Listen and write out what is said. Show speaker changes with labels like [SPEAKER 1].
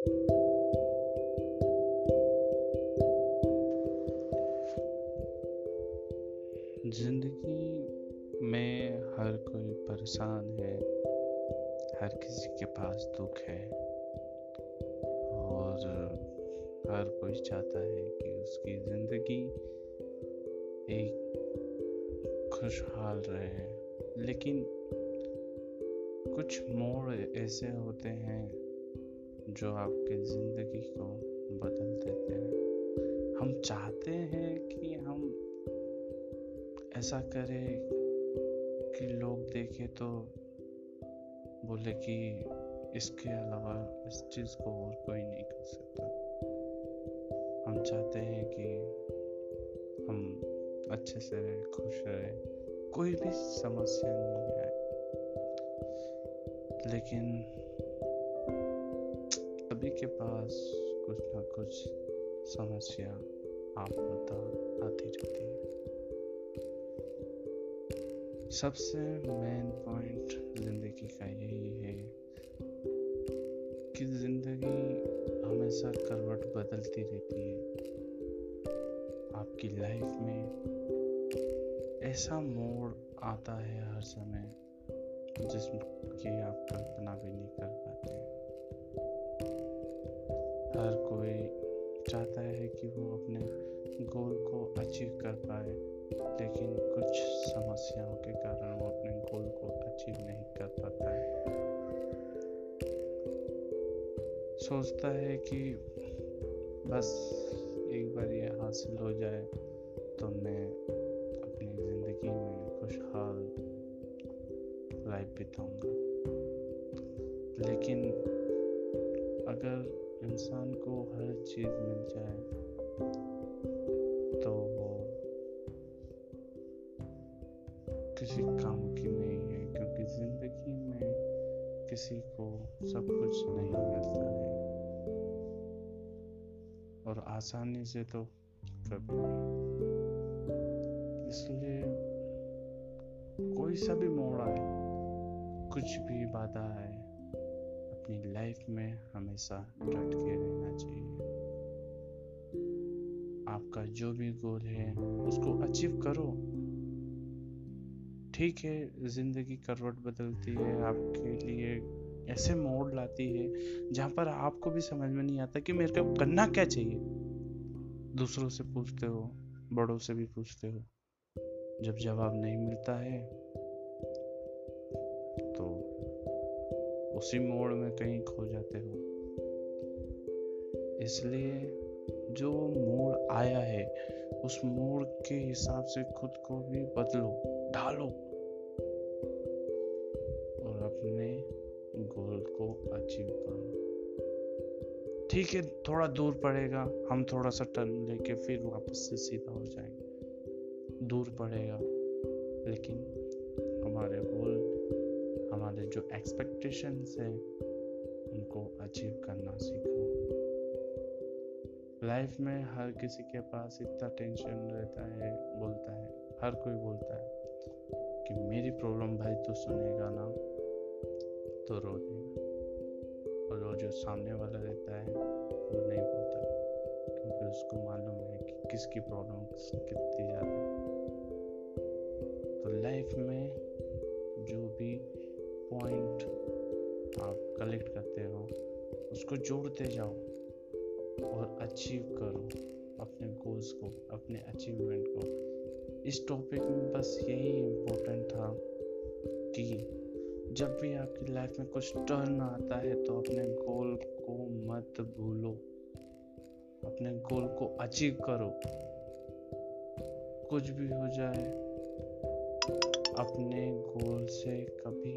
[SPEAKER 1] ज़िंदगी में हर कोई परेशान है, हर किसी के पास दुख है और हर कोई चाहता है कि उसकी ज़िंदगी एक खुशहाल रहे। लेकिन कुछ मोड़ ऐसे होते हैं जो आपकी ज़िंदगी को बदल देते हैं। हम चाहते हैं कि हम ऐसा करें कि लोग देखें तो बोले कि इसके अलावा इस चीज़ को और कोई नहीं कर सकता। हम चाहते हैं कि हम अच्छे से रहे, खुश रहे, कोई भी समस्या नहीं आए लेकिन सभी के पास कुछ ना कुछ समस्या आप बता आती रहती है। सबसे मेन पॉइंट ज़िंदगी का यही है कि ज़िंदगी हमेशा करवट बदलती रहती है। आपकी लाइफ में ऐसा मोड़ आता है हर समय जिसकी आप कल्पना भी नहीं कर पाते। हर कोई चाहता है कि वो अपने गोल को अचीव कर पाए, लेकिन कुछ समस्याओं के कारण वो अपने गोल को अचीव नहीं कर पाता है। सोचता है कि बस एक बार ये हासिल हो जाए तो मैं अपनी ज़िंदगी में खुशहाल लाइफ बिताऊँगा। लेकिन अगर इंसान को हर चीज़ मिल जाए तो वो किसी काम की नहीं है, क्योंकि ज़िंदगी में किसी को सब कुछ नहीं मिलता है। और आसानी से तो कभी नहीं। इसलिए कोई सा भी मोड़ आए, कुछ भी बाधा आए अपनी लाइफ में हमेशा डट के रहना चाहिए। आपका जो भी गोल है, उसको अचीव करो। ठीक है, ज़िंदगी करवट बदलती है, आपके लिए ऐसे मोड़ लाती है, जहाँ पर आपको भी समझ में नहीं आता कि मेरे को करना क्या चाहिए। दूसरों से पूछते हो, बड़ों से भी पूछते हो, जब जवाब नहीं मिलता है तो उसी मोड़ में कहीं खो जाते हो। इसलिए जो मोड़ आया है, उस मोड़ के हिसाब से खुद को भी बदलो, ढालो। और अपने गोल को अचीव करो। ठीक है, थोड़ा दूर पड़ेगा, हम थोड़ा सा टर्न लेके फिर वापस से सीधा हो जाएँगे। दूर पड़ेगा, लेकिन हमारे गोल हमारे जो एक्सपेक्टेशंस हैं, उनको अचीव करना सीखो। लाइफ में हर किसी के पास इतना टेंशन रहता है, बोलता है, हर कोई बोलता है कि मेरी प्रॉब्लम भाई तो सुनेगा ना तो रो देगा। और वो जो सामने वाला रहता है, वो नहीं बोलता, क्योंकि उसको मालूम है कि किसकी प्रॉब्लम कितनी ज़्यादा तो उसको जोड़ते जाओ और अचीव करो अपने गोल्स को, अपने अचीवमेंट को। इस टॉपिक में बस यही इम्पोर्टेंट था कि जब भी आपकी लाइफ में कुछ टर्न आता है तो अपने गोल को मत भूलो। अपने गोल को अचीव करो। कुछ भी हो जाए, अपने गोल से कभी